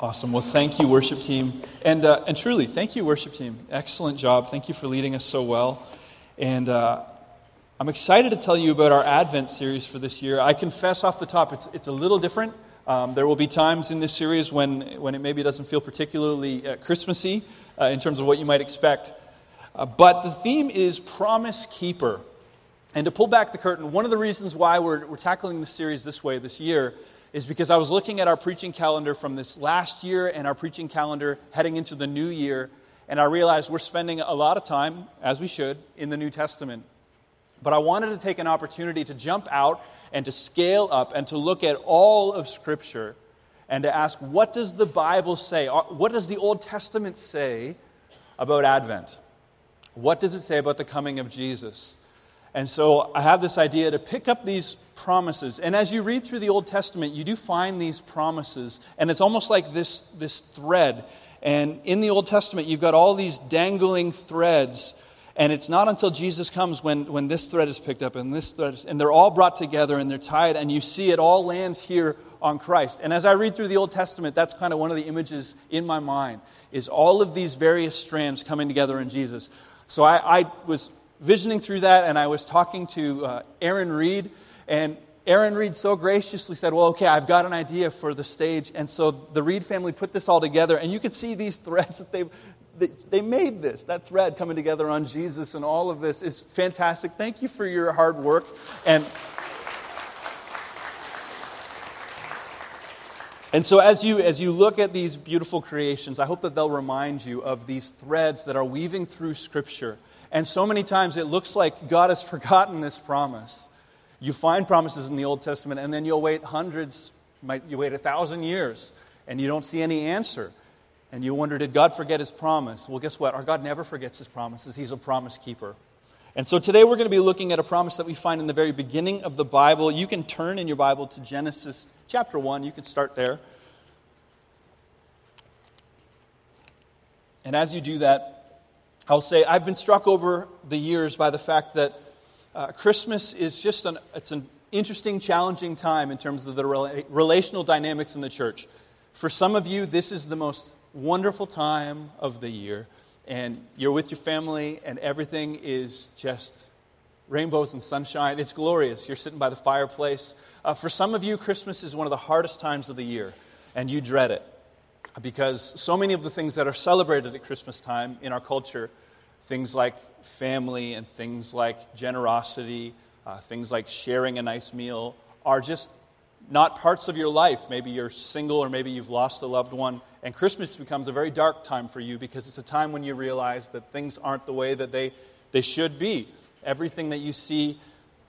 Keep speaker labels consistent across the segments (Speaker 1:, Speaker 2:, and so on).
Speaker 1: Awesome. Well, thank you, worship team. And, uh, and truly, thank you, worship team. Excellent job. Thank you for leading us so well. And uh, I'm excited to tell you about our Advent series for this year. I confess off the top, it's, it's a little different. Um, there will be times in this series when, when it maybe doesn't feel particularly uh, Christmassy uh, in terms of what you might expect. Uh, but the theme is Promise Keeper. And to pull back the curtain, one of the reasons why we're, we're tackling this series this way this year is because I was looking at our preaching calendar from this last year and our preaching calendar heading into the new year, and I realized we're spending a lot of time, as we should, in the New Testament. But I wanted to take an opportunity to jump out and to scale up and to look at all of Scripture and to ask, what does the Bible say? Uh, what does the Old Testament say about Advent? What does it say about the coming of Jesus? And so I have this idea to pick up these promises. And as you read through the Old Testament, you do find these promises. And it's almost like this, this thread. And in the Old Testament, you've got all these dangling threads. And it's not until Jesus comes when, when this thread is picked up and this thread is, and they're all brought together and they're tied, and you see it all lands here on Christ. And as I read through the Old Testament, that's kind of one of the images in my mind, is all of these various strands coming together in Jesus. So I, I was visioning through that, and I was talking to uh, Aaron Reed, and Aaron Reed so graciously said, Well, okay, I've got an idea for the stage. And so the Reed family put this all together, and you could see these threads that they've. They, they made this, that thread coming together on Jesus, and all of this is fantastic. Thank you for your hard work. And And so as you as you look at these beautiful creations, I hope that they'll remind you of these threads that are weaving through scripture and so many times it looks like God has forgotten this promise. You find promises in the Old Testament, and then you'll wait hundreds, might you wait a thousand years, and you don't see any answer. And you wonder, did God forget his promise? Well, guess what? Our God never forgets his promises. He's a promise keeper. And so today we're going to be looking at a promise that we find in the very beginning of the Bible. You can turn in your Bible to Genesis chapter 1. You can start there. And as you do that, I'll say I've been struck over the years by the fact that uh, Christmas is just an, it's an interesting, challenging time in terms of the rela- relational dynamics in the church. For some of you, this is the most wonderful time of the year, and you're with your family, and everything is just rainbows and sunshine. It's glorious. You're sitting by the fireplace. Uh, for some of you, Christmas is one of the hardest times of the year, and you dread it because so many of the things that are celebrated at Christmas time in our culture, things like family and things like generosity, uh, things like sharing a nice meal, are just not parts of your life. Maybe you're single or maybe you've lost a loved one. And Christmas becomes a very dark time for you because it's a time when you realize that things aren't the way that they, they should be. Everything that you see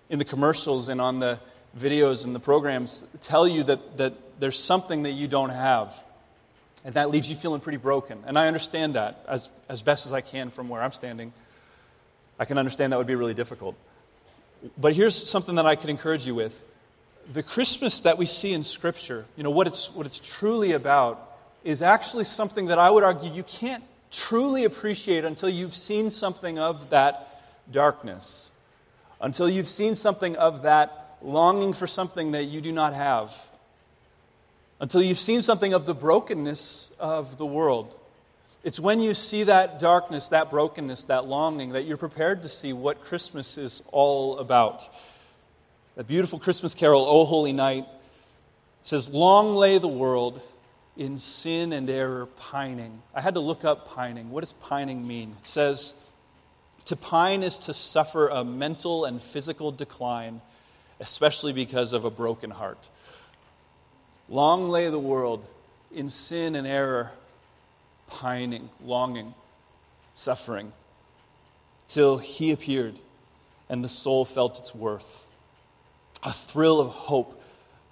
Speaker 1: in the commercials and on the videos and the programs tell you that, that there's something that you don't have. And that leaves you feeling pretty broken. And I understand that as, as best as I can from where I'm standing. I can understand that would be really difficult. But here's something that I could encourage you with. The Christmas that we see in Scripture, you know, what it's, what it's truly about, is actually something that I would argue you can't truly appreciate until you've seen something of that darkness, until you've seen something of that longing for something that you do not have until you've seen something of the brokenness of the world. It's when you see that darkness, that brokenness, that longing, that you're prepared to see what Christmas is all about. That beautiful Christmas carol, O Holy Night, says, Long lay the world in sin and error pining. I had to look up pining. What does pining mean? It says, To pine is to suffer a mental and physical decline, especially because of a broken heart. Long lay the world in sin and error, pining, longing, suffering, till he appeared and the soul felt its worth. A thrill of hope.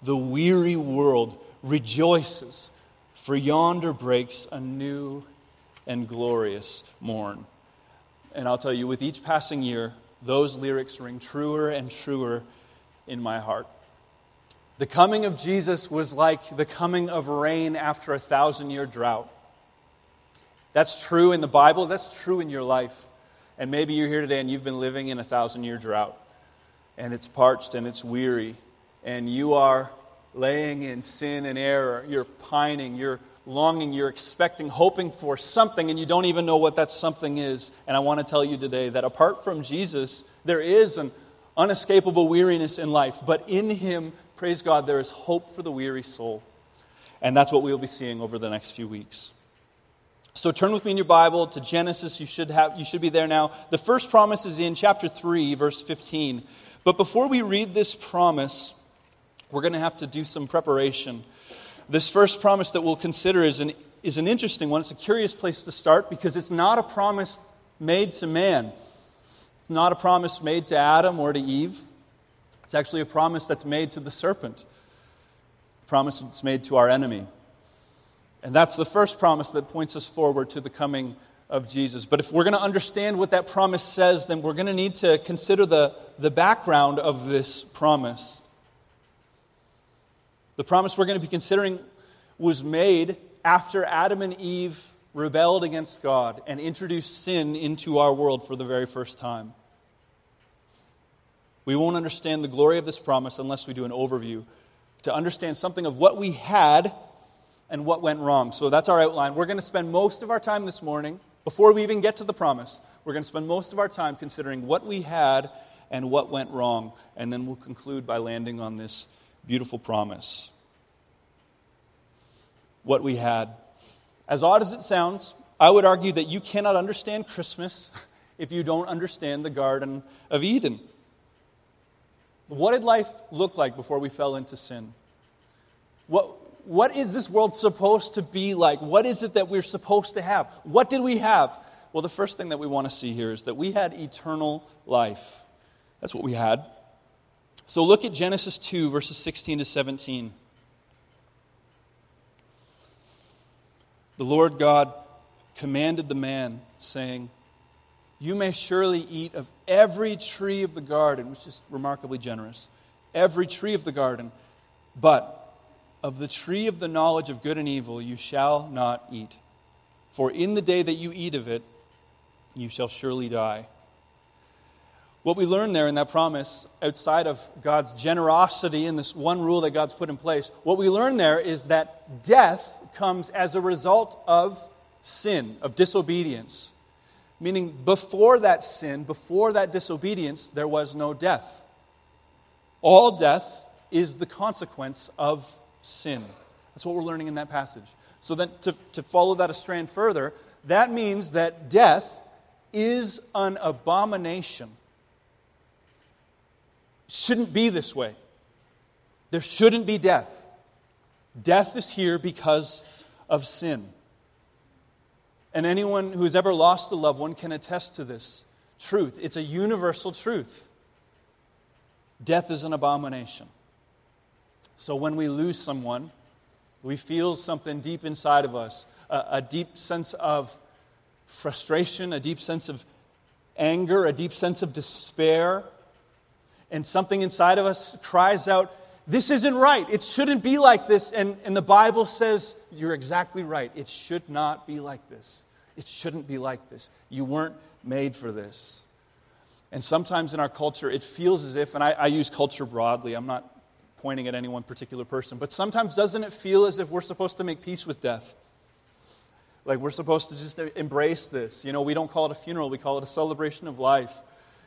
Speaker 1: The weary world rejoices, for yonder breaks a new and glorious morn. And I'll tell you, with each passing year, those lyrics ring truer and truer in my heart. The coming of Jesus was like the coming of rain after a thousand year drought. That's true in the Bible, that's true in your life. And maybe you're here today and you've been living in a thousand year drought, and it's parched and it's weary, and you are laying in sin and error. You're pining, you're longing, you're expecting, hoping for something, and you don't even know what that something is. And I want to tell you today that apart from Jesus, there is an unescapable weariness in life, but in Him, praise God, there is hope for the weary soul. And that's what we'll be seeing over the next few weeks. So turn with me in your Bible to Genesis. You should, have, you should be there now. The first promise is in chapter 3, verse 15. But before we read this promise, we're going to have to do some preparation. This first promise that we'll consider is an, is an interesting one. It's a curious place to start because it's not a promise made to man, it's not a promise made to Adam or to Eve. It's actually a promise that's made to the serpent, a promise that's made to our enemy. And that's the first promise that points us forward to the coming of Jesus. But if we're going to understand what that promise says, then we're going to need to consider the, the background of this promise. The promise we're going to be considering was made after Adam and Eve rebelled against God and introduced sin into our world for the very first time. We won't understand the glory of this promise unless we do an overview to understand something of what we had and what went wrong. So that's our outline. We're going to spend most of our time this morning, before we even get to the promise, we're going to spend most of our time considering what we had and what went wrong. And then we'll conclude by landing on this beautiful promise. What we had. As odd as it sounds, I would argue that you cannot understand Christmas if you don't understand the Garden of Eden. What did life look like before we fell into sin? What, what is this world supposed to be like? What is it that we're supposed to have? What did we have? Well, the first thing that we want to see here is that we had eternal life. That's what we had. So look at Genesis 2, verses 16 to 17. The Lord God commanded the man, saying, You may surely eat of every tree of the garden, which is remarkably generous, every tree of the garden, but of the tree of the knowledge of good and evil you shall not eat. For in the day that you eat of it, you shall surely die. What we learn there in that promise, outside of God's generosity and this one rule that God's put in place, what we learn there is that death comes as a result of sin, of disobedience. Meaning, before that sin, before that disobedience, there was no death. All death is the consequence of sin. That's what we're learning in that passage. So, then to, to follow that a strand further, that means that death is an abomination shouldn't be this way. There shouldn't be death. Death is here because of sin. And anyone who has ever lost a loved one can attest to this truth. It's a universal truth. Death is an abomination. So when we lose someone, we feel something deep inside of us a, a deep sense of frustration, a deep sense of anger, a deep sense of despair and something inside of us cries out, This isn't right. It shouldn't be like this. And, and the Bible says, You're exactly right. It should not be like this. It shouldn't be like this. You weren't made for this. And sometimes in our culture, it feels as if, and I, I use culture broadly, I'm not pointing at any one particular person, but sometimes doesn't it feel as if we're supposed to make peace with death? Like we're supposed to just embrace this. You know, we don't call it a funeral, we call it a celebration of life.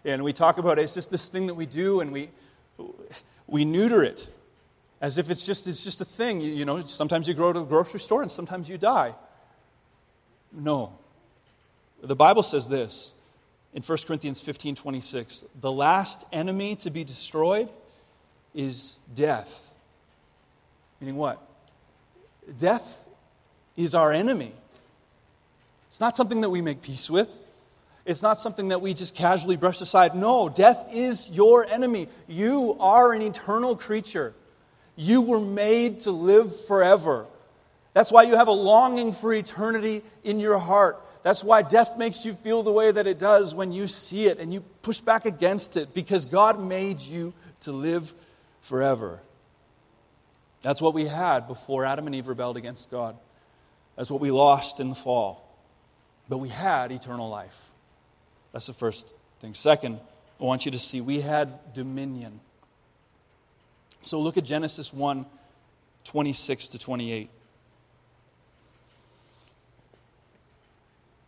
Speaker 1: And we talk about it, it's just this thing that we do, and we, we neuter it as if it's just, it's just a thing. You, you know, sometimes you go to the grocery store and sometimes you die. No. The Bible says this in 1 Corinthians 15 26 the last enemy to be destroyed is death. Meaning what? Death is our enemy. It's not something that we make peace with. It's not something that we just casually brush aside. No, death is your enemy. You are an eternal creature. You were made to live forever. That's why you have a longing for eternity in your heart. That's why death makes you feel the way that it does when you see it and you push back against it because God made you to live forever. That's what we had before Adam and Eve rebelled against God. That's what we lost in the fall. But we had eternal life. That's the first thing. Second, I want you to see we had dominion. So look at Genesis 1 26 to 28.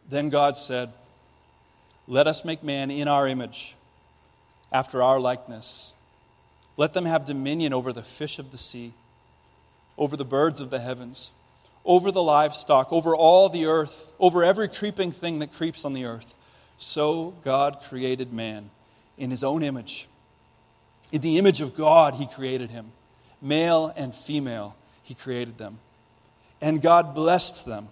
Speaker 1: Then God said, Let us make man in our image, after our likeness. Let them have dominion over the fish of the sea, over the birds of the heavens, over the livestock, over all the earth, over every creeping thing that creeps on the earth. So God created man in his own image. In the image of God, he created him. Male and female, he created them. And God blessed them.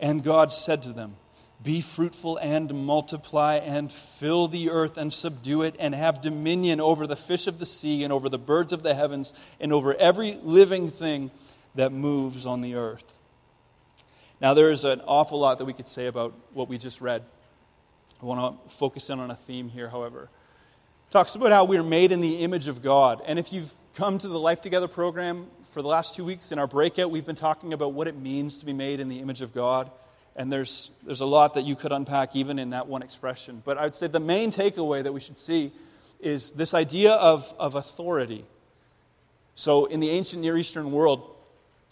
Speaker 1: And God said to them, Be fruitful and multiply, and fill the earth and subdue it, and have dominion over the fish of the sea, and over the birds of the heavens, and over every living thing that moves on the earth. Now, there is an awful lot that we could say about what we just read. I want to focus in on a theme here, however. It talks about how we're made in the image of God. And if you've come to the Life Together program for the last two weeks in our breakout, we've been talking about what it means to be made in the image of God. And there's, there's a lot that you could unpack even in that one expression. But I would say the main takeaway that we should see is this idea of, of authority. So, in the ancient Near Eastern world,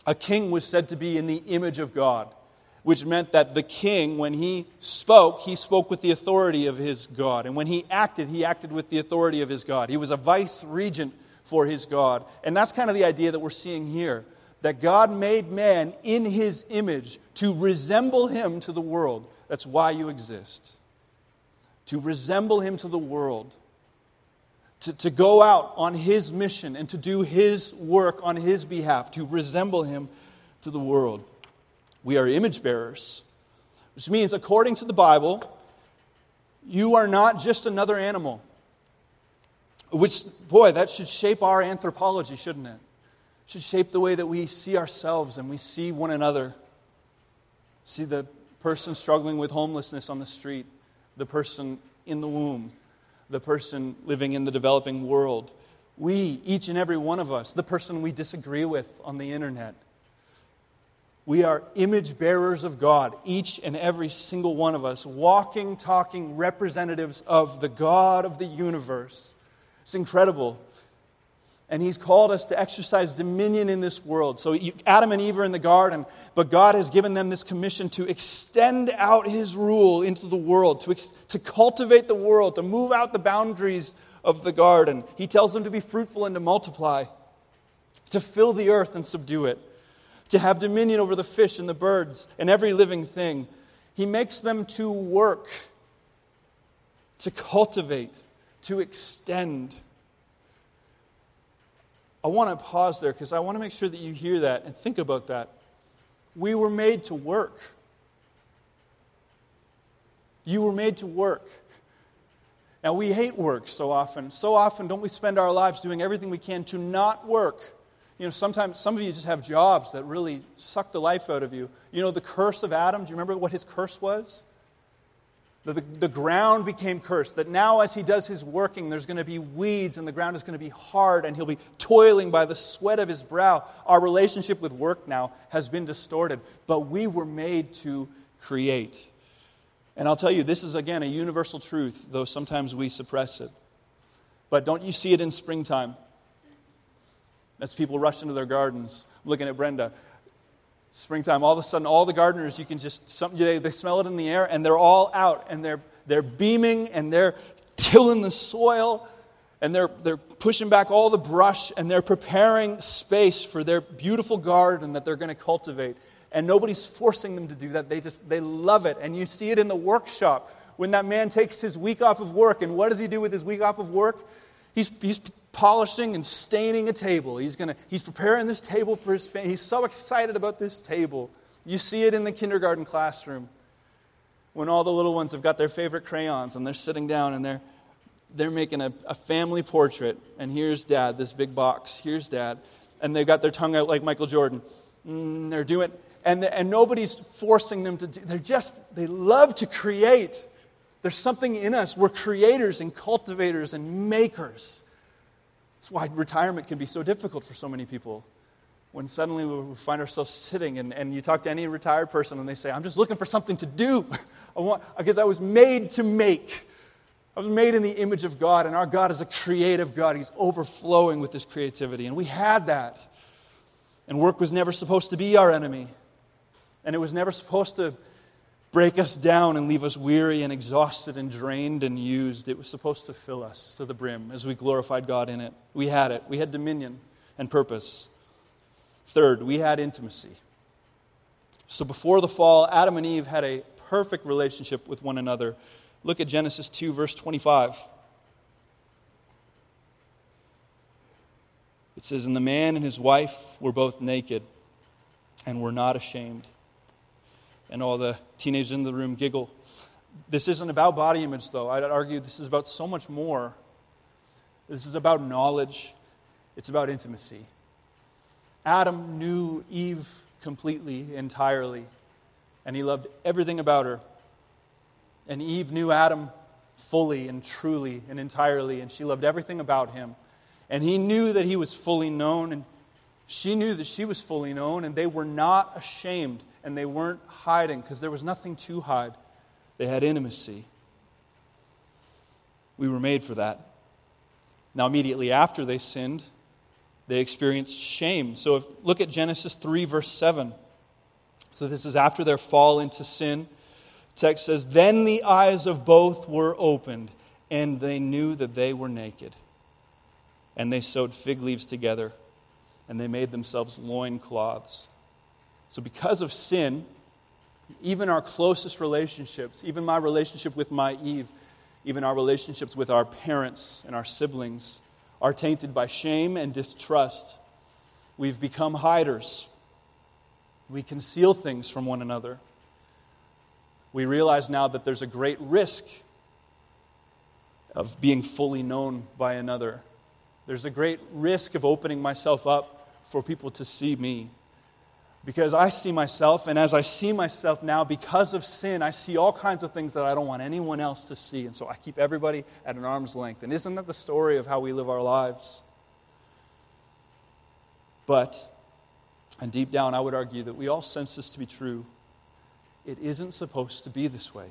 Speaker 1: a king was said to be in the image of God, which meant that the king, when he spoke, he spoke with the authority of his God. And when he acted, he acted with the authority of his God. He was a vice regent for his God. And that's kind of the idea that we're seeing here that God made man in his image to resemble him to the world. That's why you exist. To resemble him to the world to, to go out on his mission and to do his work on his behalf, to resemble him to the world. We are image bearers, which means, according to the Bible, you are not just another animal. Which, boy, that should shape our anthropology, shouldn't it? Should shape the way that we see ourselves and we see one another. See the person struggling with homelessness on the street, the person in the womb, the person living in the developing world. We, each and every one of us, the person we disagree with on the internet. We are image bearers of God, each and every single one of us, walking, talking representatives of the God of the universe. It's incredible and He's called us to exercise dominion in this world. So Adam and Eve are in the garden, but God has given them this commission to extend out His rule into the world, to, ex- to cultivate the world, to move out the boundaries of the garden. He tells them to be fruitful and to multiply, to fill the earth and subdue it, to have dominion over the fish and the birds and every living thing. He makes them to work, to cultivate, to extend. I want to pause there because I want to make sure that you hear that and think about that. We were made to work. You were made to work. Now, we hate work so often. So often, don't we spend our lives doing everything we can to not work? You know, sometimes some of you just have jobs that really suck the life out of you. You know, the curse of Adam, do you remember what his curse was? The, the, the, ground became cursed. That now, as he does his working, there's going to be weeds and the ground is going to be hard and he'll be toiling by the sweat of his brow. Our relationship with work now has been distorted, but we were made to create. And I'll tell you, this is again a universal truth, though sometimes we suppress it. But don't you see it in springtime? As people rush into their gardens, looking at Brenda springtime, all of a sudden, all the gardeners, you can just, some, they, they smell it in the air, and they're all out, and they're, they're beaming, and they're tilling the soil, and they're, they're pushing back all the brush, and they're preparing space for their beautiful garden that they're going to cultivate. And nobody's forcing them to do that. They just, they love it. And you see it in the workshop when that man takes his week off of work. And what does he do with his week off of work? He's, he's polishing and staining a table. He's, gonna, he's preparing this table for his family. He's so excited about this table. You see it in the kindergarten classroom when all the little ones have got their favorite crayons and they're sitting down and they're, they're making a, a family portrait. And here's dad, this big box. Here's dad. And they've got their tongue out like Michael Jordan. Mm, they're doing and, and nobody's forcing them to do they're just they love to create there's something in us we're creators and cultivators and makers that's why retirement can be so difficult for so many people. When suddenly we find ourselves sitting and, and you talk to any retired person and they say, I'm just looking for something to do. I want, because I was made to make. I was made in the image of God, and our God is a creative God. He's overflowing with this creativity. And we had that. And work was never supposed to be our enemy. And it was never supposed to break us down and leave us weary and exhausted and drained and used. It was supposed to fill us to the brim as we glorified God in it. We had it, we had dominion and purpose. Third, we had intimacy. So before the fall, Adam and Eve had a perfect relationship with one another. Look at Genesis 2, verse 25. It says, And the man and his wife were both naked and were not ashamed. And all the teenagers in the room giggle. This isn't about body image, though. I'd argue this is about so much more. This is about knowledge, it's about intimacy. Adam knew Eve completely, entirely, and he loved everything about her. And Eve knew Adam fully and truly and entirely, and she loved everything about him. And he knew that he was fully known, and she knew that she was fully known, and they were not ashamed, and they weren't hiding because there was nothing to hide. They had intimacy. We were made for that. Now, immediately after they sinned, they experienced shame. So, if, look at Genesis 3, verse 7. So, this is after their fall into sin. Text says, Then the eyes of both were opened, and they knew that they were naked. And they sewed fig leaves together, and they made themselves loincloths. So, because of sin, even our closest relationships, even my relationship with my Eve, even our relationships with our parents and our siblings, are tainted by shame and distrust. We've become hiders. We conceal things from one another. We realize now that there's a great risk of being fully known by another. There's a great risk of opening myself up for people to see me because I see myself, and as I see myself now, because of sin, I see all kinds of things that I don't want anyone else to see. And so I keep everybody at an arm's length. And isn't that the story of how we live our lives? But, and deep down, I would argue that we all sense this to be true. It isn't supposed to be this way.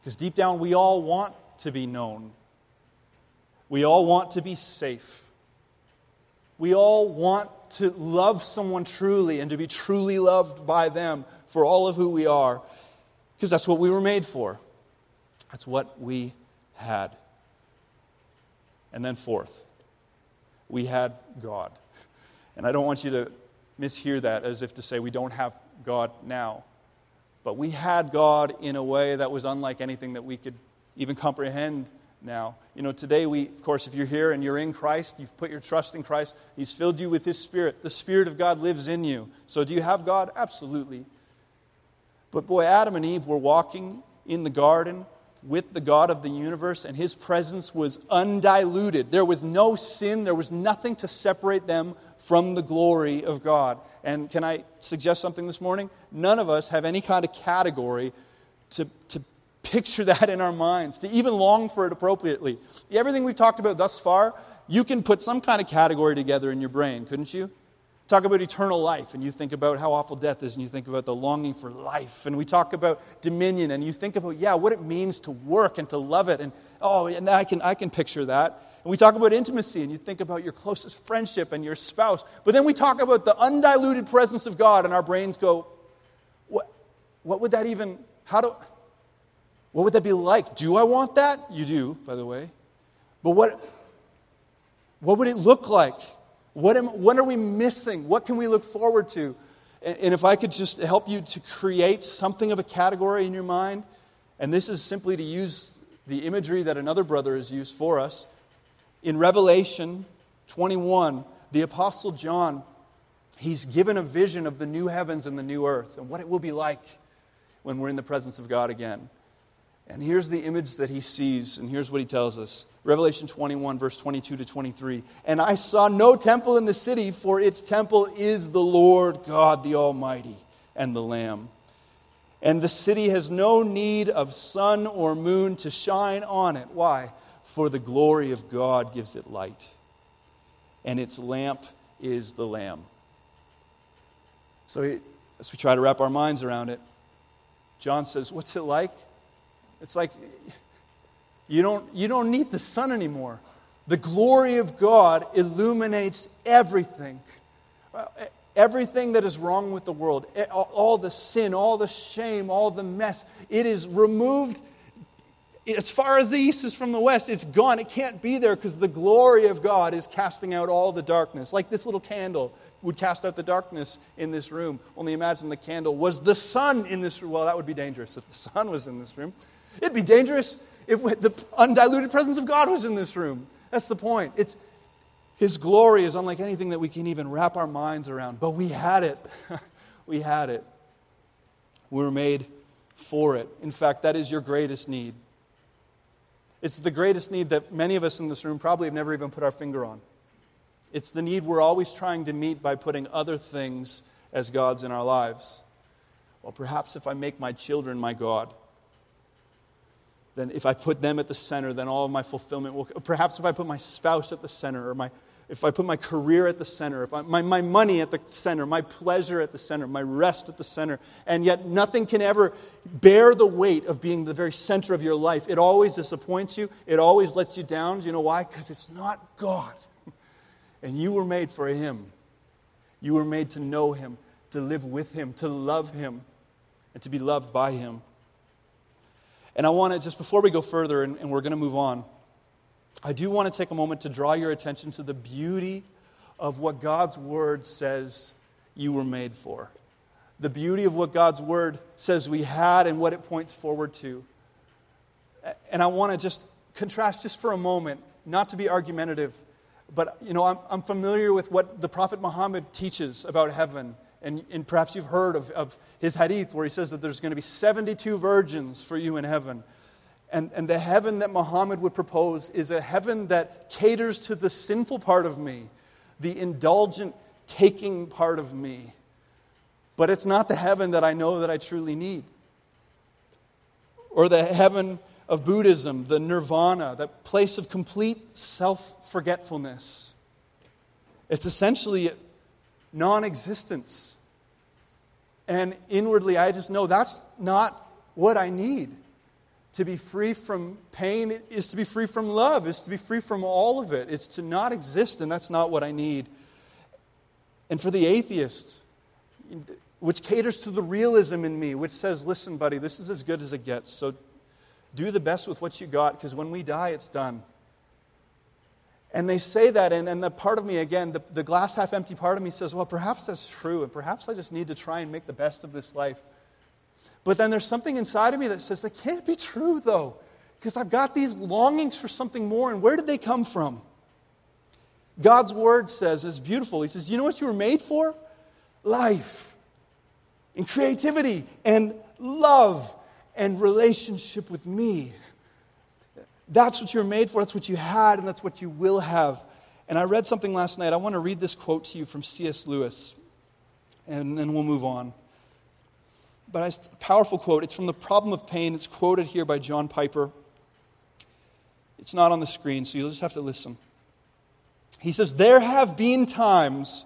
Speaker 1: Because deep down, we all want to be known, we all want to be safe. We all want to love someone truly and to be truly loved by them for all of who we are, because that's what we were made for. That's what we had. And then, fourth, we had God. And I don't want you to mishear that as if to say we don't have God now. But we had God in a way that was unlike anything that we could even comprehend now. You know, today we, of course, if you're here and you're in Christ, you've put your trust in Christ, He's filled you with His Spirit. The Spirit of God lives in you. So do you have God? Absolutely. But boy, Adam and Eve were walking in the garden with the God of the universe, and His presence was undiluted. There was no sin, there was nothing to separate them from the glory of God. And can I suggest something this morning? None of us have any kind of category to, to picture that in our minds, to even long for it appropriately. Everything we've talked about thus far, you can put some kind of category together in your brain, couldn't you? Talk about eternal life, and you think about how awful death is, and you think about the longing for life. And we talk about dominion, and you think about, yeah, what it means to work and to love it. And oh, and I can, I can picture that. And we talk about intimacy, and you think about your closest friendship and your spouse. But then we talk about the undiluted presence of God, and our brains go, what, what would that even, how do, what would that be like? Do I want that? You do, by the way. But what, what would it look like? What, am, what are we missing? What can we look forward to? And, and if I could just help you to create something of a category in your mind, and this is simply to use the imagery that another brother has used for us. In Revelation 21, the Apostle John, he's given a vision of the new heavens and the new earth and what it will be like when we're in the presence of God again. And here's the image that he sees, and here's what he tells us Revelation 21, verse 22 to 23. And I saw no temple in the city, for its temple is the Lord God the Almighty and the Lamb. And the city has no need of sun or moon to shine on it. Why? For the glory of God gives it light, and its lamp is the Lamb. So, as we try to wrap our minds around it, John says, What's it like? It's like you don't, you don't need the sun anymore. The glory of God illuminates everything. Uh, everything that is wrong with the world, all the sin, all the shame, all the mess, it is removed as far as the east is from the west. It's gone. It can't be there because the glory of God is casting out all the darkness. Like this little candle would cast out the darkness in this room. Only imagine the candle was the sun in this room. Well, that would be dangerous if the sun was in this room. It'd be dangerous if the undiluted presence of God was in this room. That's the point. It's, his glory is unlike anything that we can even wrap our minds around. But we had it. we had it. We were made for it. In fact, that is your greatest need. It's the greatest need that many of us in this room probably have never even put our finger on. It's the need we're always trying to meet by putting other things as gods in our lives. Well, perhaps if I make my children my God, then if I put them at the center, then all of my fulfillment will. Perhaps if I put my spouse at the center, or my, if I put my career at the center, if I, my, my money at the center, my pleasure at the center, my rest at the center, and yet nothing can ever bear the weight of being the very center of your life. It always disappoints you, it always lets you down. Do you know why? Because it's not God. And you were made for Him. You were made to know Him, to live with Him, to love Him, and to be loved by Him. And I want to, just before we go further, and, and we're going to move on, I do want to take a moment to draw your attention to the beauty of what God's Word says you were made for. The beauty of what God's Word says we had and what it points forward to. And I want to just contrast just for a moment, not to be argumentative, but you know, I'm, I'm familiar with what the Prophet Muhammad teaches about heaven and, and perhaps you've heard of, of his hadith where he says that there's going to be 72 virgins for you in heaven. And, and the heaven that Muhammad would propose is a heaven that caters to the sinful part of me, the indulgent, taking part of me. But it's not the heaven that I know that I truly need. Or the heaven of Buddhism, the nirvana, that place of complete self forgetfulness. It's essentially non existence. And inwardly, I just know that's not what I need. To be free from pain is to be free from love, is to be free from all of it. It's to not exist, and that's not what I need. And for the atheist, which caters to the realism in me, which says, listen, buddy, this is as good as it gets. So do the best with what you got, because when we die, it's done. And they say that, and, and the part of me, again, the, the glass half empty part of me says, well, perhaps that's true, and perhaps I just need to try and make the best of this life. But then there's something inside of me that says, that can't be true, though, because I've got these longings for something more, and where did they come from? God's word says, is beautiful. He says, you know what you were made for? Life, and creativity, and love, and relationship with me. That's what you're made for, that's what you had, and that's what you will have. And I read something last night. I want to read this quote to you from C.S. Lewis, and then we'll move on. But a powerful quote. It's from The Problem of Pain. It's quoted here by John Piper. It's not on the screen, so you'll just have to listen. He says, There have been times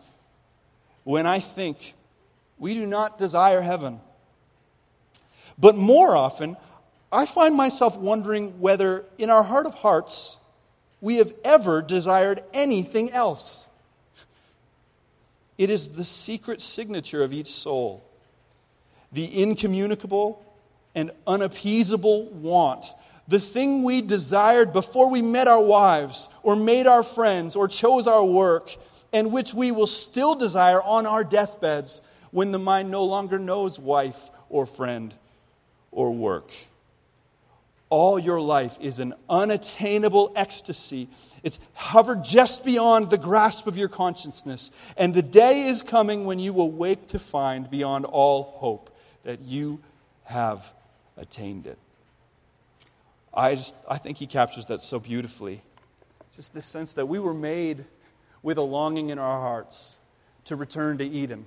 Speaker 1: when I think we do not desire heaven. But more often, I find myself wondering whether, in our heart of hearts, we have ever desired anything else. It is the secret signature of each soul, the incommunicable and unappeasable want, the thing we desired before we met our wives, or made our friends, or chose our work, and which we will still desire on our deathbeds when the mind no longer knows wife or friend or work all your life is an unattainable ecstasy. It's hovered just beyond the grasp of your consciousness. And the day is coming when you will wake to find, beyond all hope, that you have attained it. I, just, I think he captures that so beautifully. Just this sense that we were made with a longing in our hearts to return to Eden,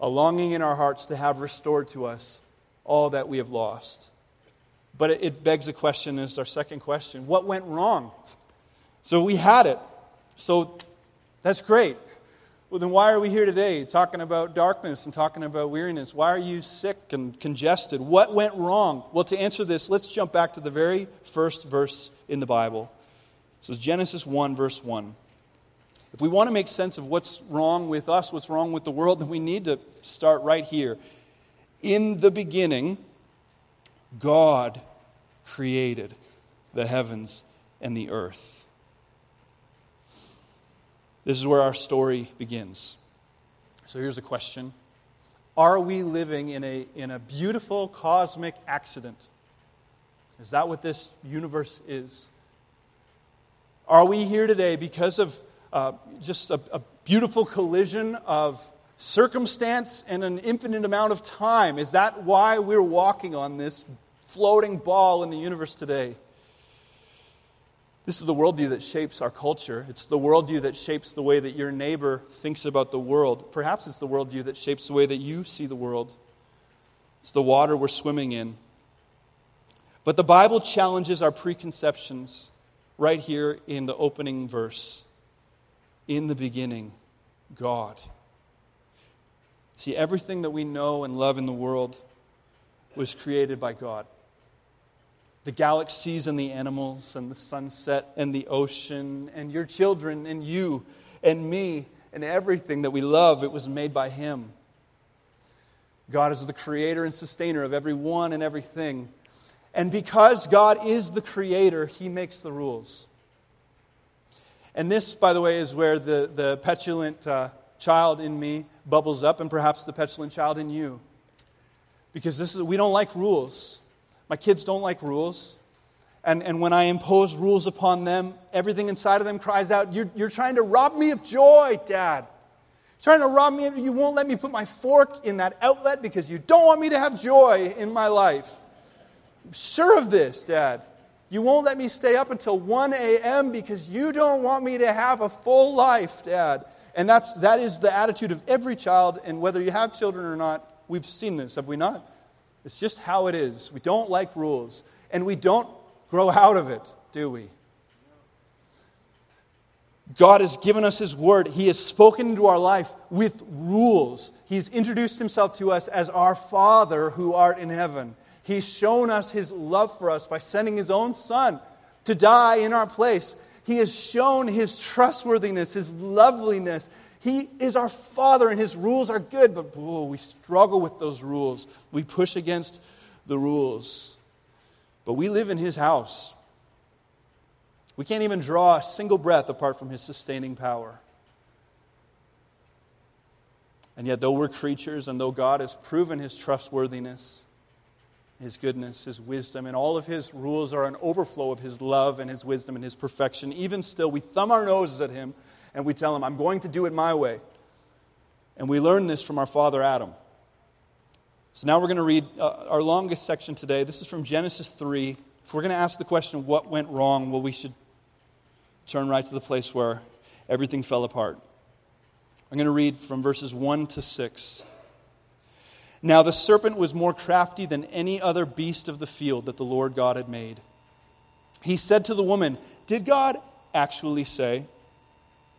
Speaker 1: a longing in our hearts to have restored to us all that we have lost. But it begs a question is our second question what went wrong? So we had it. So that's great. Well, then why are we here today talking about darkness and talking about weariness? Why are you sick and congested? What went wrong? Well, to answer this, let's jump back to the very first verse in the Bible. So Genesis 1, verse 1. If we want to make sense of what's wrong with us, what's wrong with the world, then we need to start right here. In the beginning, God created the heavens and the earth. This is where our story begins. So here's a question Are we living in a, in a beautiful cosmic accident? Is that what this universe is? Are we here today because of uh, just a, a beautiful collision of circumstance and an infinite amount of time? Is that why we're walking on this floating ball in the universe today? This is the worldview that shapes our culture. It's the worldview that shapes the way that your neighbor thinks about the world. Perhaps it's the worldview that shapes the way that you see the world. It's the water we're swimming in. But the Bible challenges our preconceptions right here in the opening verse. In the beginning, God. See, everything that we know and love in the world was created by God the galaxies and the animals and the sunset and the ocean and your children and you and me and everything that we love, it was made by Him. God is the creator and sustainer of everyone and everything. And because God is the creator, He makes the rules. And this, by the way, is where the, the petulant uh, child in me bubbles up, and perhaps the petulant child in you. Because this is, we don't like rules. My kids don't like rules. And, and when I impose rules upon them, everything inside of them cries out, You're, you're trying to rob me of joy, Dad. You're trying to rob me of, you won't let me put my fork in that outlet because you don't want me to have joy in my life. I'm sure of this, Dad. You won't let me stay up until 1 a.m. because you don't want me to have a full life, Dad. And that's, that is the attitude of every child, and whether you have children or not, we've seen this, have we not? It's just how it is. We don't like rules, and we don't grow out of it, do we? God has given us His Word. He has spoken into our life with rules. He's introduced Himself to us as our Father who art in heaven. He's shown us His love for us by sending His own Son to die in our place. He has shown His trustworthiness, His loveliness, he is our Father, and His rules are good, but oh, we struggle with those rules. We push against the rules. But we live in His house. We can't even draw a single breath apart from His sustaining power. And yet, though we're creatures, and though God has proven His trustworthiness, His goodness, His wisdom, and all of His rules are an overflow of His love and His wisdom and His perfection, even still, we thumb our noses at Him and we tell him, I'm going to do it my way. And we learn this from our father Adam. So now we're going to read uh, our longest section today. This is from Genesis 3. If we're going to ask the question, what went wrong, well, we should turn right to the place where everything fell apart. I'm going to read from verses 1 to 6. Now the serpent was more crafty than any other beast of the field that the Lord God had made. He said to the woman, Did God actually say,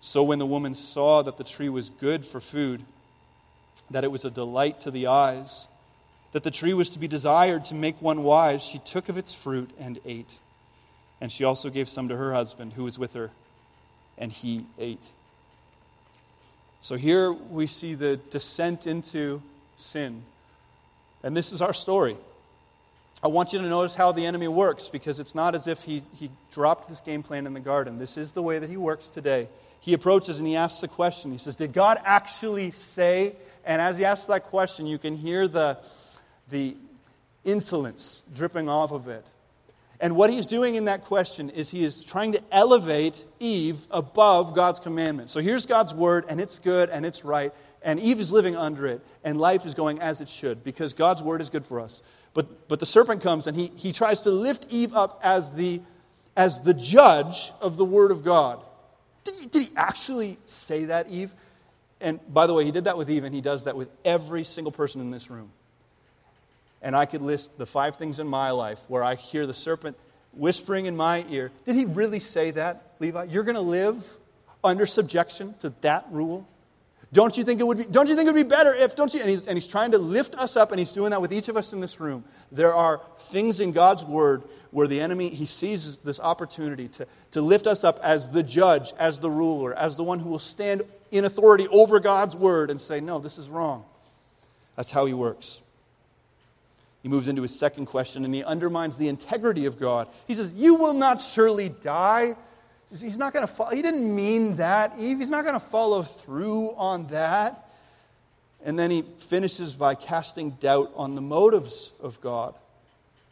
Speaker 1: So when the woman saw that the tree was good for food, that it was a delight to the eyes, that the tree was to be desired to make one wise, she took of its fruit and ate. And she also gave some to her husband who was with her, and he ate. So here we see the descent into sin. And this is our story. I want you to notice how the enemy works because it's not as if he, he dropped this game plan in the garden. This is the way that he works today he approaches and he asks a question. He says, Did God actually say? And as he asks that question, you can hear the, the insolence dripping off of it. And what he's doing in that question is he is trying to elevate Eve above God's commandment. So here's God's word, and it's good and it's right, and Eve is living under it, and life is going as it should because God's word is good for us. But, but the serpent comes and he, he tries to lift Eve up as the, as the judge of the word of God. Did he, did he actually say that, Eve? And by the way, he did that with Eve, and he does that with every single person in this room. And I could list the five things in my life where I hear the serpent whispering in my ear. Did he really say that, Levi? You're going to live under subjection to that rule? Don't you think it would be, don't you think it would be better if, don't you? And he's, and he's trying to lift us up, and he's doing that with each of us in this room. There are things in God's word where the enemy, he sees this opportunity to, to lift us up as the judge, as the ruler, as the one who will stand in authority over God's word and say, no, this is wrong. That's how he works. He moves into his second question and he undermines the integrity of God. He says, You will not surely die. He's not going to follow. he didn't mean that. He's not going to follow through on that. And then he finishes by casting doubt on the motives of God.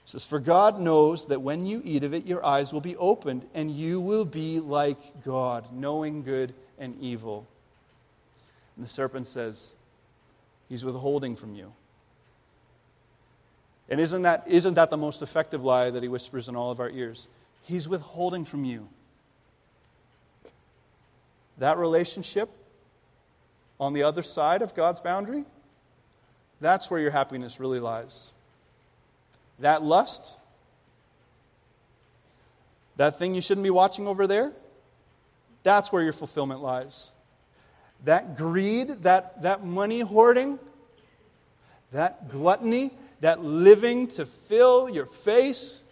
Speaker 1: He says, For God knows that when you eat of it, your eyes will be opened, and you will be like God, knowing good and evil. And the serpent says, He's withholding from you. And isn't that, isn't that the most effective lie that he whispers in all of our ears? He's withholding from you. That relationship on the other side of God's boundary, that's where your happiness really lies. That lust, that thing you shouldn't be watching over there, that's where your fulfillment lies. That greed, that, that money hoarding, that gluttony, that living to fill your face,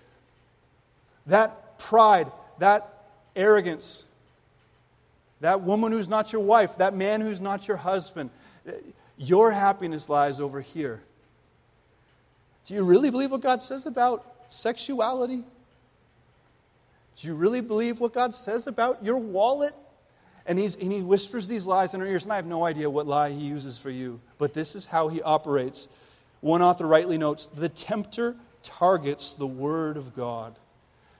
Speaker 1: that pride, that arrogance, that woman who's not your wife, that man who's not your husband, your happiness lies over here. Do you really believe what God says about sexuality? Do you really believe what God says about your wallet? And, he's, and he whispers these lies in our ears, and I have no idea what lie he uses for you, but this is how he operates. One author rightly notes the tempter targets the Word of God.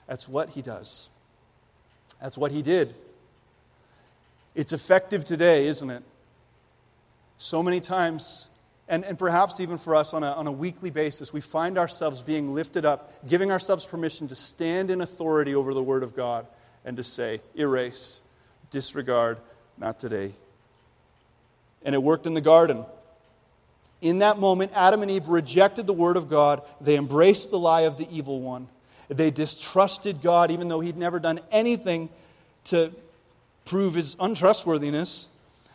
Speaker 1: That's what he does. That's what he did. It's effective today, isn't it? So many times, and, and perhaps even for us on a, on a weekly basis, we find ourselves being lifted up, giving ourselves permission to stand in authority over the Word of God and to say, erase, disregard, not today. And it worked in the garden. In that moment, Adam and Eve rejected the word of God. They embraced the lie of the evil one. They distrusted God, even though he'd never done anything to prove his untrustworthiness.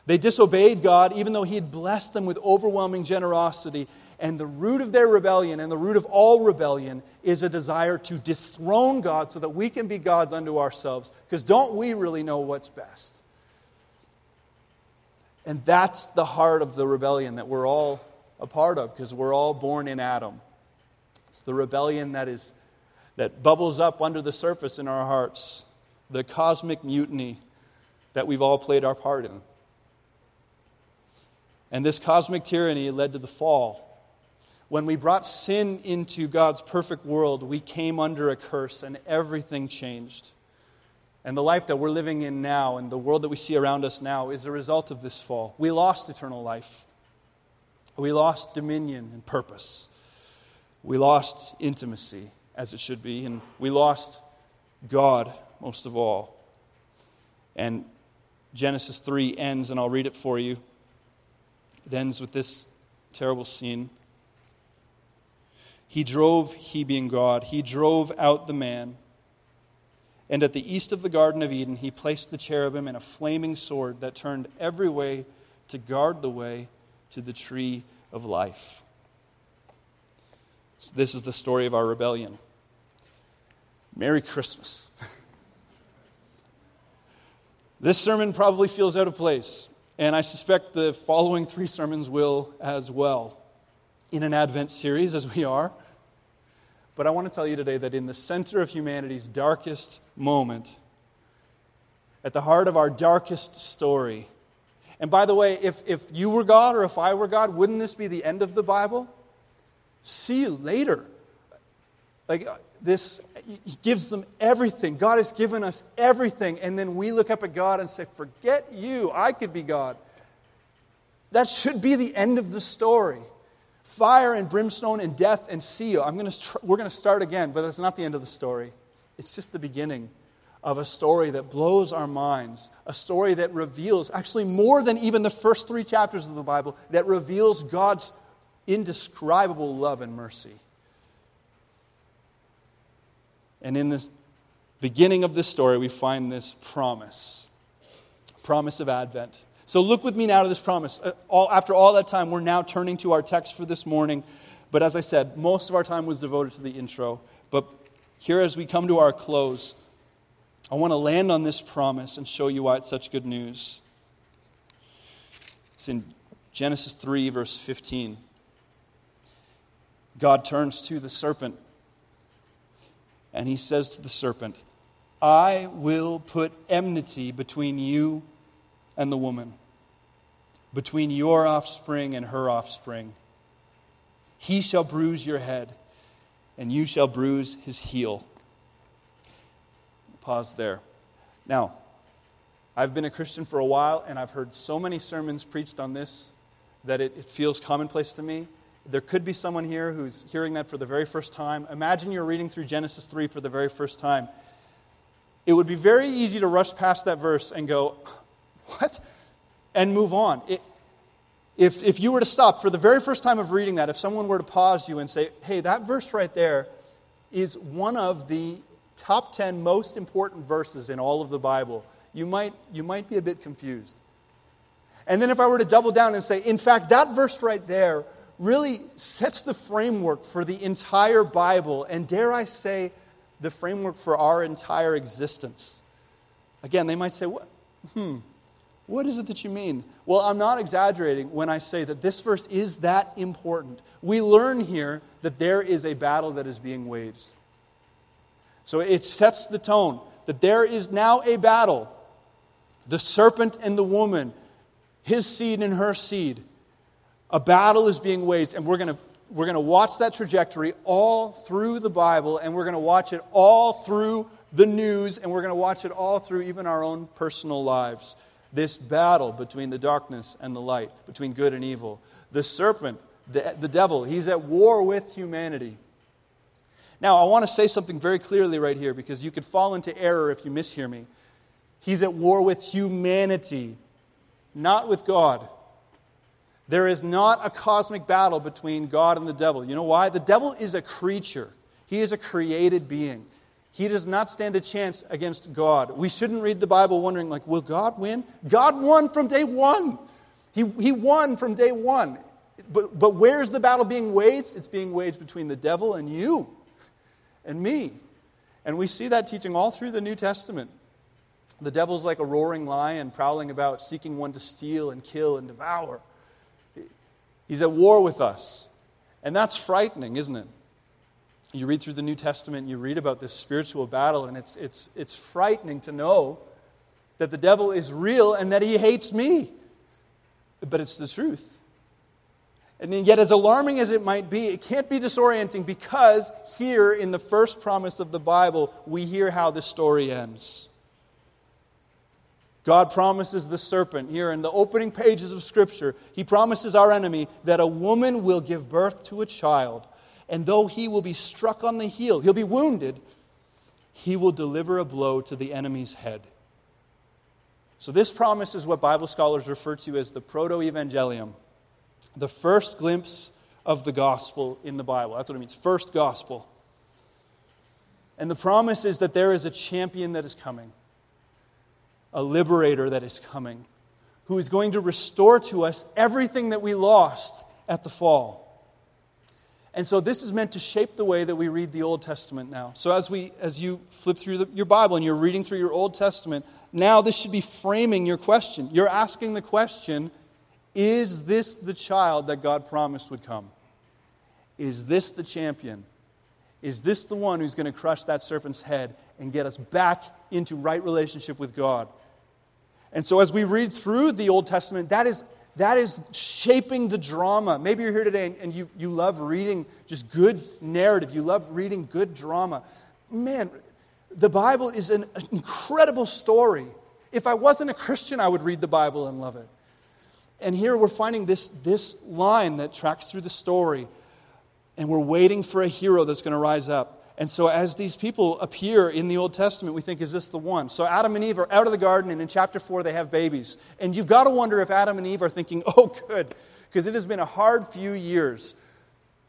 Speaker 1: They disobeyed God, even though he had blessed them with overwhelming generosity. And the root of their rebellion, and the root of all rebellion, is a desire to dethrone God so that we can be gods unto ourselves. Because don't we really know what's best? And that's the heart of the rebellion that we're all a part of because we're all born in Adam. It's the rebellion that is that bubbles up under the surface in our hearts, the cosmic mutiny that we've all played our part in. And this cosmic tyranny led to the fall. When we brought sin into God's perfect world, we came under a curse and everything changed. And the life that we're living in now and the world that we see around us now is a result of this fall. We lost eternal life. We lost dominion and purpose. We lost intimacy, as it should be, and we lost God most of all. And Genesis 3 ends, and I'll read it for you. It ends with this terrible scene. He drove, he being God, he drove out the man. And at the east of the Garden of Eden, he placed the cherubim and a flaming sword that turned every way to guard the way to the tree of life. So this is the story of our rebellion. Merry Christmas. this sermon probably feels out of place, and I suspect the following three sermons will as well, in an Advent series as we are. But I want to tell you today that in the center of humanity's darkest moment, at the heart of our darkest story, and by the way, if, if you were God or if I were God, wouldn't this be the end of the Bible? See you later. Like uh, this, he gives them everything. God has given us everything. And then we look up at God and say, Forget you, I could be God. That should be the end of the story. Fire and brimstone and death and seal. I'm gonna, we're going to start again, but that's not the end of the story. It's just the beginning of a story that blows our minds, a story that reveals, actually more than even the first three chapters of the Bible, that reveals God's indescribable love and mercy. And in the beginning of this story, we find this promise promise of Advent. So look with me now to this promise. Uh, all, after all that time, we're now turning to our text for this morning. But as I said, most of our time was devoted to the intro. But here, as we come to our close, I want to land on this promise and show you why it's such good news. It's in Genesis 3, verse 15. God turns to the serpent and he says to the serpent, I will put enmity between you and the woman, between your offspring and her offspring. He shall bruise your head, and you shall bruise his heel. Pause there. Now, I've been a Christian for a while, and I've heard so many sermons preached on this that it, it feels commonplace to me. There could be someone here who's hearing that for the very first time. Imagine you're reading through Genesis 3 for the very first time. It would be very easy to rush past that verse and go, What? And move on. It, if, if you were to stop for the very first time of reading that, if someone were to pause you and say, Hey, that verse right there is one of the top 10 most important verses in all of the Bible, you might, you might be a bit confused. And then if I were to double down and say, In fact, that verse right there really sets the framework for the entire Bible, and dare I say, the framework for our entire existence. Again, they might say, what? Hmm, what is it that you mean? Well, I'm not exaggerating when I say that this verse is that important. We learn here that there is a battle that is being waged. So it sets the tone that there is now a battle. The serpent and the woman, his seed and her seed. A battle is being waged, and we're going to we're going to watch that trajectory all through the Bible, and we're going to watch it all through the news, and we're going to watch it all through even our own personal lives. This battle between the darkness and the light, between good and evil. The serpent, the, the devil, he's at war with humanity. Now, I want to say something very clearly right here because you could fall into error if you mishear me. He's at war with humanity, not with God. There is not a cosmic battle between God and the devil. You know why? The devil is a creature, he is a created being. He does not stand a chance against God. We shouldn't read the Bible wondering, like, will God win? God won from day one. He, he won from day one. But, but where's the battle being waged? It's being waged between the devil and you and me. And we see that teaching all through the New Testament. The devil's like a roaring lion prowling about, seeking one to steal and kill and devour. He's at war with us. And that's frightening, isn't it? You read through the New Testament, you read about this spiritual battle, and it's, it's, it's frightening to know that the devil is real and that he hates me. But it's the truth. And yet, as alarming as it might be, it can't be disorienting because here in the first promise of the Bible, we hear how this story ends. God promises the serpent here in the opening pages of Scripture, he promises our enemy that a woman will give birth to a child, and though he will be struck on the heel, he'll be wounded, he will deliver a blow to the enemy's head. So, this promise is what Bible scholars refer to as the proto evangelium, the first glimpse of the gospel in the Bible. That's what it means first gospel. And the promise is that there is a champion that is coming a liberator that is coming, who is going to restore to us everything that we lost at the fall. And so this is meant to shape the way that we read the Old Testament now. So as we as you flip through the, your Bible and you're reading through your Old Testament, now this should be framing your question. You're asking the question, is this the child that God promised would come? Is this the champion? Is this the one who's going to crush that serpent's head and get us back into right relationship with God? And so, as we read through the Old Testament, that is, that is shaping the drama. Maybe you're here today and, and you, you love reading just good narrative, you love reading good drama. Man, the Bible is an, incredible story. If I wasn't a Christian, I would read the Bible and love it. And here we're finding this, this line that tracks through the story, and we're waiting for a hero that's going to rise up. And so, as these people appear in the Old Testament, we think, is this the one? So, Adam and Eve are out of the garden, and in chapter 4, they have babies. And you've got to wonder if Adam and Eve are thinking, oh, good, because it has been a hard few years.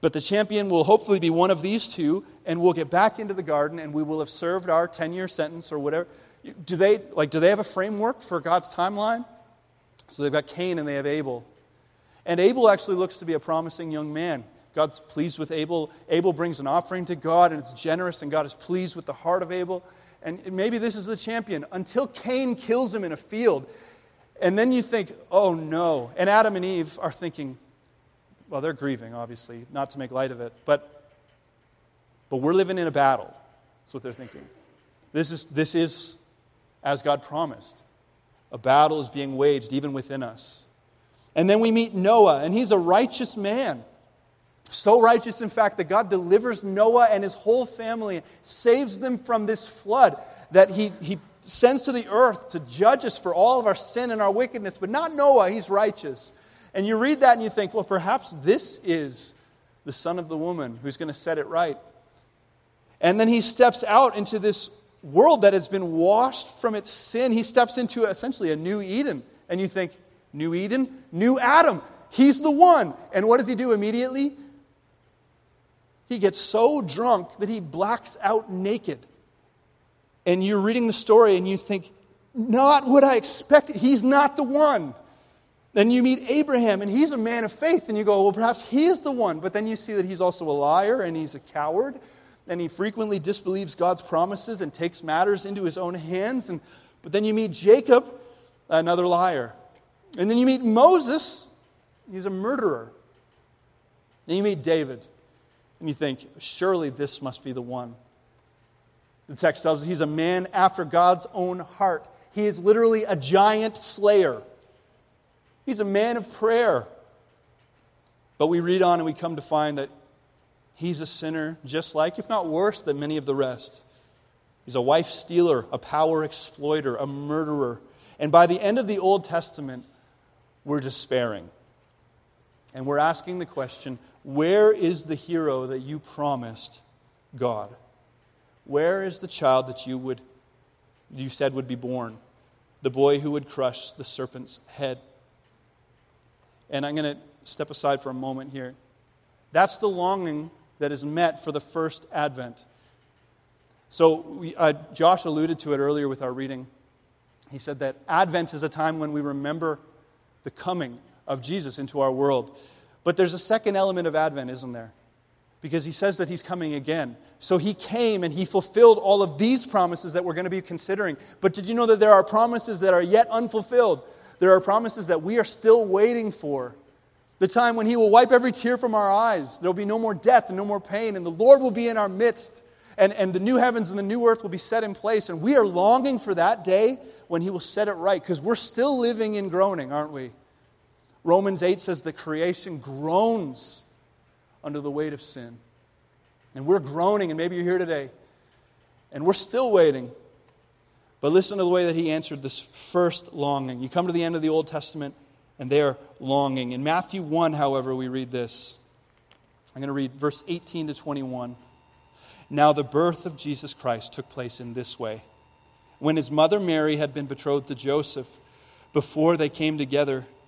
Speaker 1: But the champion will hopefully be one of these two, and we'll get back into the garden, and we will have served our 10 year sentence or whatever. Do they, like, do they have a framework for God's timeline? So, they've got Cain and they have Abel. And Abel actually looks to be a promising young man. God's pleased with Abel. Abel brings an offering to God, and it's generous, and God is pleased with the heart of Abel. And maybe this is the champion until Cain kills him in a field. And then you think, oh no. And Adam and Eve are thinking, well, they're grieving, obviously, not to make light of it, but, but we're living in a battle. That's what they're thinking. This is, this is as God promised. A battle is being waged even within us. And then we meet Noah, and he's a righteous man. So righteous, in fact, that God delivers Noah and his whole family, saves them from this flood that he, he sends to the earth to judge us for all of our sin and our wickedness. But not Noah, he's righteous. And you read that and you think, well, perhaps this is the son of the woman who's going to set it right. And then he steps out into this world that has been washed from its sin. He steps into essentially a new Eden. And you think, New Eden? New Adam. He's the one. And what does he do immediately? He gets so drunk that he blacks out naked. And you're reading the story and you think, not what I expected. He's not the one. Then you meet Abraham and he's a man of faith. And you go, well, perhaps he is the one. But then you see that he's also a liar and he's a coward. And he frequently disbelieves God's promises and takes matters into his own hands. And, but then you meet Jacob, another liar. And then you meet Moses, he's a murderer. Then you meet David, and you think, surely this must be the one. The text tells us he's a man after God's own heart. He is literally a giant slayer. He's a man of prayer. But we read on and we come to find that he's a sinner just like, if not worse, than many of the rest. He's a wife stealer, a power exploiter, a murderer. And by the end of the Old Testament, we're despairing. And we're asking the question where is the hero that you promised God? Where is the child that you would you said would be born? The boy who would crush the serpent's head. And I'm going to step aside for a moment here. That's the longing that is met for the first advent. So, we, uh, Josh alluded to it earlier with our reading. He said that Advent is a time when we remember the coming of Jesus into our world. But there's a second element of Advent, isn't there? Because he says that he's coming again. So he came and he fulfilled all of these promises that we're going to be considering. But did you know that there are promises that are yet unfulfilled? There are promises that we are still waiting for. The time when he will wipe every tear from our eyes. There will be no more death and no more pain, and the Lord will be in our midst. And, and the new heavens and the new earth will be set in place. And we are longing for that day when he will set it right because we're still living in groaning, aren't we? Romans 8 says the creation groans under the weight of sin. And we're groaning, and maybe you're here today, and we're still waiting. But listen to the way that he answered this first longing. You come to the end of the Old Testament, and they are longing. In Matthew 1, however, we read this. I'm going to read verse 18 to 21. Now, the birth of Jesus Christ took place in this way. When his mother Mary had been betrothed to Joseph, before they came together,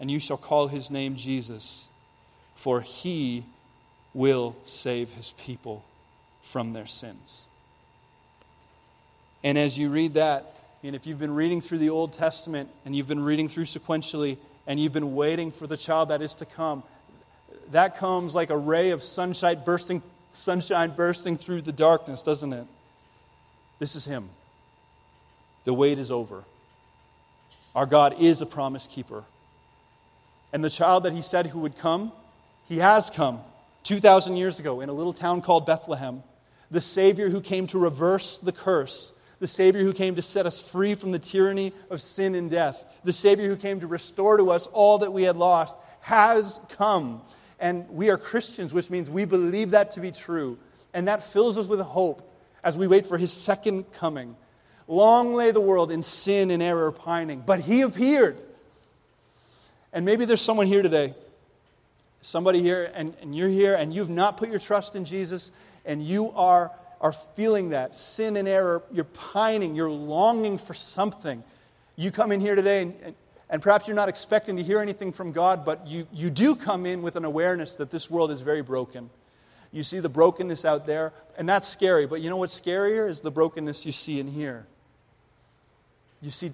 Speaker 1: and you shall call his name Jesus, for he will save his people from their sins. And as you read that, and if you've been reading through the Old Testament and you've been reading through sequentially and you've been waiting for the child that is to come, that comes like a ray of sunshine bursting, sunshine bursting through the darkness, doesn't it? This is him. The wait is over. Our God is a promise keeper. And the child that he said who would come, he has come 2,000 years ago in a little town called Bethlehem. the Savior who came to reverse the curse, the Savior who came to set us free from the tyranny of sin and death, the Savior who came to restore to us all that we had lost, has come. And we are Christians, which means we believe that to be true. And that fills us with hope as we wait for his second coming. Long lay the world in sin and error pining, but he appeared. And maybe there's someone here today, somebody here, and, and you're here, and you've not put your trust in Jesus, and you are, are feeling that sin and error, you're pining, you're longing for something. You come in here today, and, and, and perhaps you're not expecting to hear anything from God, but you, you do come in with an awareness that this world is very broken. You see the brokenness out there, and that's scary. But you know what's scarier is the brokenness you see in here. You see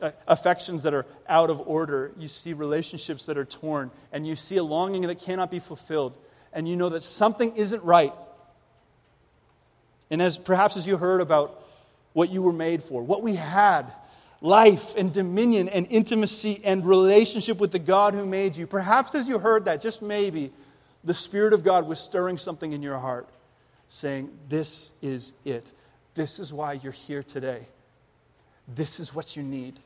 Speaker 1: uh, affections that are out of order. You see relationships that are torn. And you see a longing that cannot be fulfilled. And you know that something isn't right. And as perhaps as you heard about what you were made for, what we had life and dominion and intimacy and relationship with the God who made you, perhaps as you heard that, just maybe, the Spirit of God was stirring something in your heart, saying, This is it. This is why you're here today. This is what you need.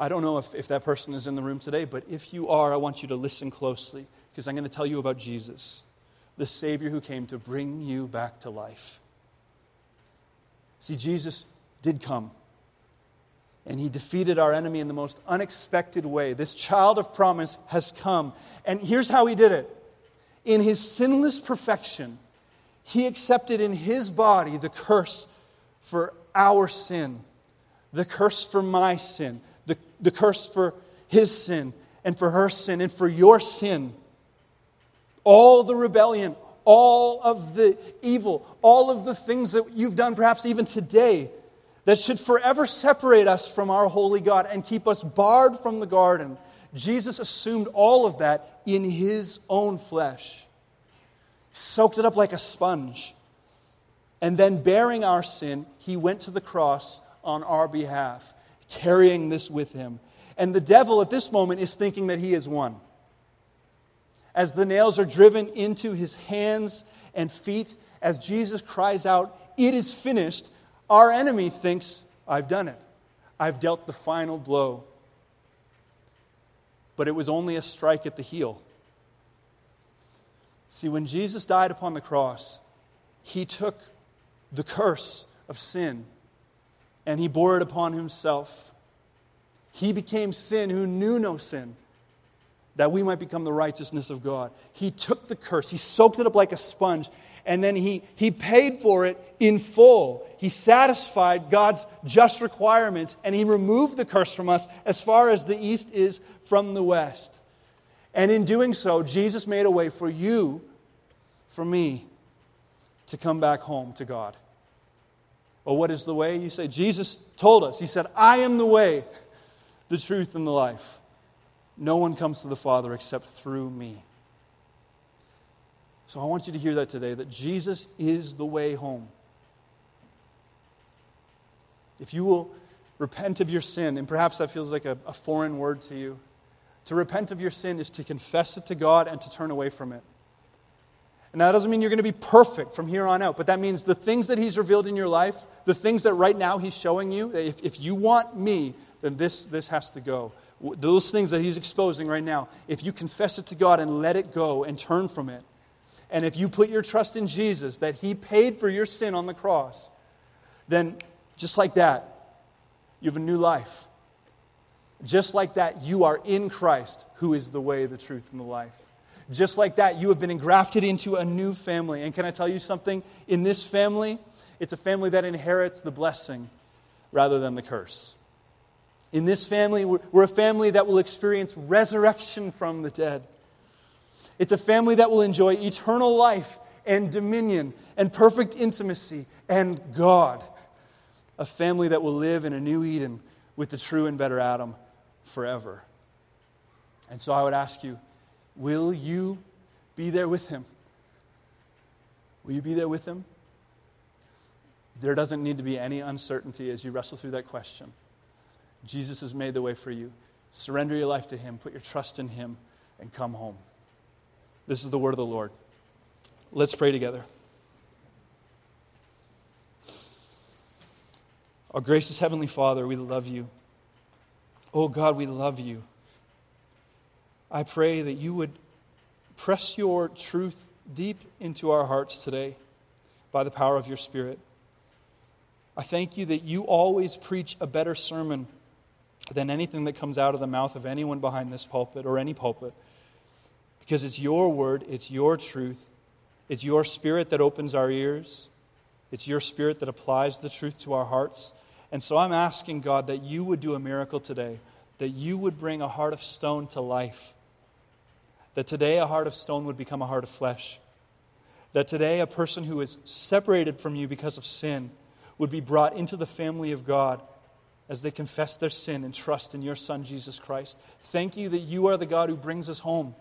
Speaker 1: I don't know if, if that person is in the room today, but if you are, I want you to listen closely because I'm going to tell you about Jesus, the Savior who came to bring you back to life. See, Jesus did come and he defeated our enemy in the most unexpected way. This child of promise has come. And here's how he did it in his sinless perfection, he accepted in his body the curse for our sin, the curse for my sin, the, the curse for his sin, and for her sin, and for your sin. All the rebellion, all of the evil, all of the things that you've done, perhaps even today, that should forever separate us from our holy God and keep us barred from the garden. Jesus assumed all of that in his own flesh, soaked it up like a sponge. And then, bearing our sin, he went to the cross on our behalf, carrying this with him. And the devil at this moment is thinking that he has won. As the nails are driven into his hands and feet, as Jesus cries out, It is finished, our enemy thinks, I've done it. I've dealt the final blow. But it was only a strike at the heel. See, when Jesus died upon the cross, he took the curse of sin and he bore it upon himself. He became sin who knew no sin, that we might become the righteousness of God. He took the curse, he soaked it up like a sponge, and then he, he paid for it in full. He satisfied God's just requirements, and he removed the curse from us as far as the east is from the west. And in doing so, Jesus made a way for you, for me, to come back home to God. Well, what is the way? You say, Jesus told us. He said, I am the way, the truth, and the life. No one comes to the Father except through me. So I want you to hear that today that Jesus is the way home. If you will repent of your sin, and perhaps that feels like a, a, foreign word to you, to repent of your sin is to confess it to God and to turn away from it. And that doesn't mean you're going to be perfect from here on out, but that means the things that He's revealed in your life, the things that right now He's showing you, if, if you want me, then this, this has to go. Those things that He's exposing right now, if you confess it to God and let it go and turn from it, and if you put your trust in Jesus, that He paid for your sin on the cross, then just like that, you have a new life. Just like that, you are in Christ, who is the way, the truth, and the life. Just like that, you have been engrafted into a new family. And can I tell you something? In this family, it's a family that inherits the blessing rather than the curse. In this family, we're a family that will experience resurrection from the dead. It's a family that will enjoy eternal life and dominion and perfect intimacy and God. A family that will live in a new Eden with the true and better Adam forever. And so I would ask you, Will you be there with him? Will you be there with him? There doesn't need to be any uncertainty as you wrestle through that question. Jesus has made the way for you. Surrender your life to him, put your trust in him, and come home. This is the word of the Lord. Let's pray together. Our gracious Heavenly Father, we love you. Oh God, we love you. I pray that you would press your truth deep into our hearts today by the power of your Spirit. I thank you that you always preach a better sermon than anything that comes out of the mouth of anyone behind this pulpit or any pulpit. Because it's your word, it's your truth, it's your spirit that opens our ears, it's your spirit that applies the truth to our hearts. And so I'm asking God that you would do a miracle today, that you would bring a heart of stone to life, that today a heart of stone would become a heart of flesh, that today a person who is separated from you because of sin would be brought into the family of God as they confess their sin and trust in your Son, Jesus Christ. Thank you that you are the God who brings us home.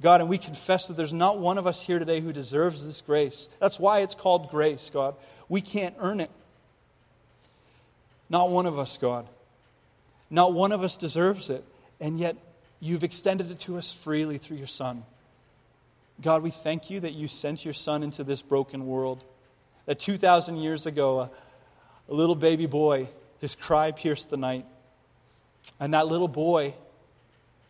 Speaker 1: God, and we confess that there's not one of us here today who deserves this grace. That's why it's called grace, God. We can't earn it. Not one of us, God. Not one of us deserves it. And yet, you've extended it to us freely through your Son. God, we thank you that you sent your Son into this broken world. That 2,000 years ago, a, a little baby boy, his cry pierced the night. And that little boy,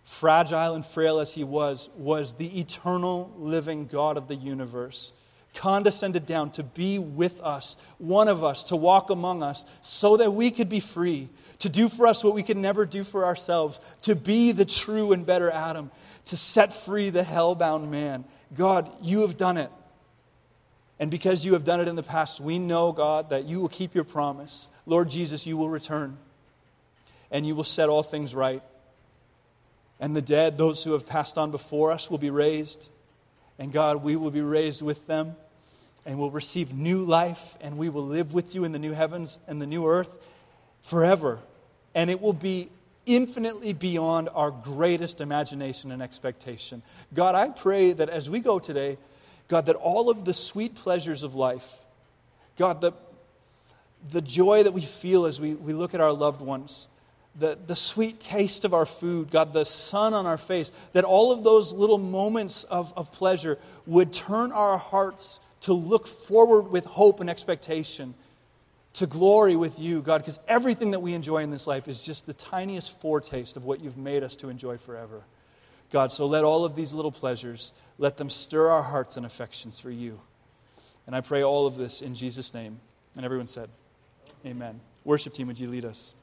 Speaker 1: fragile and frail as he was, was the eternal living God of the universe, condescended down to be with us, one of us, to walk among us, so that we could be free, to do for us what we could never do for ourselves, to be the true and better Adam, to set free the hell-bound man. God, you have done it. And because you have done it in the past, we know, God, that you will keep your promise. Lord Jesus, you will return and you will set all things right. And the dead, those who have passed on before us, will be raised. And God, we will be raised with them and will receive new life, and we will live with you in the new heavens and the new earth forever. And it will be infinitely beyond our greatest imagination and expectation. God, I pray that as we go today, God, that all of the sweet pleasures of life, God, the, the joy that we feel as we, we look at our loved ones, the, the sweet taste of our food, God, the sun on our face, that all of those little moments of, of pleasure would turn our hearts to look forward with hope and expectation to glory with you, God, because everything that we enjoy in this life is just the tiniest foretaste of what you've made us to enjoy forever. God, so let all of these little pleasures, let them stir our hearts and affections for you. And I pray all of this in Jesus' name. And everyone said, Amen. Worship team, would you lead us?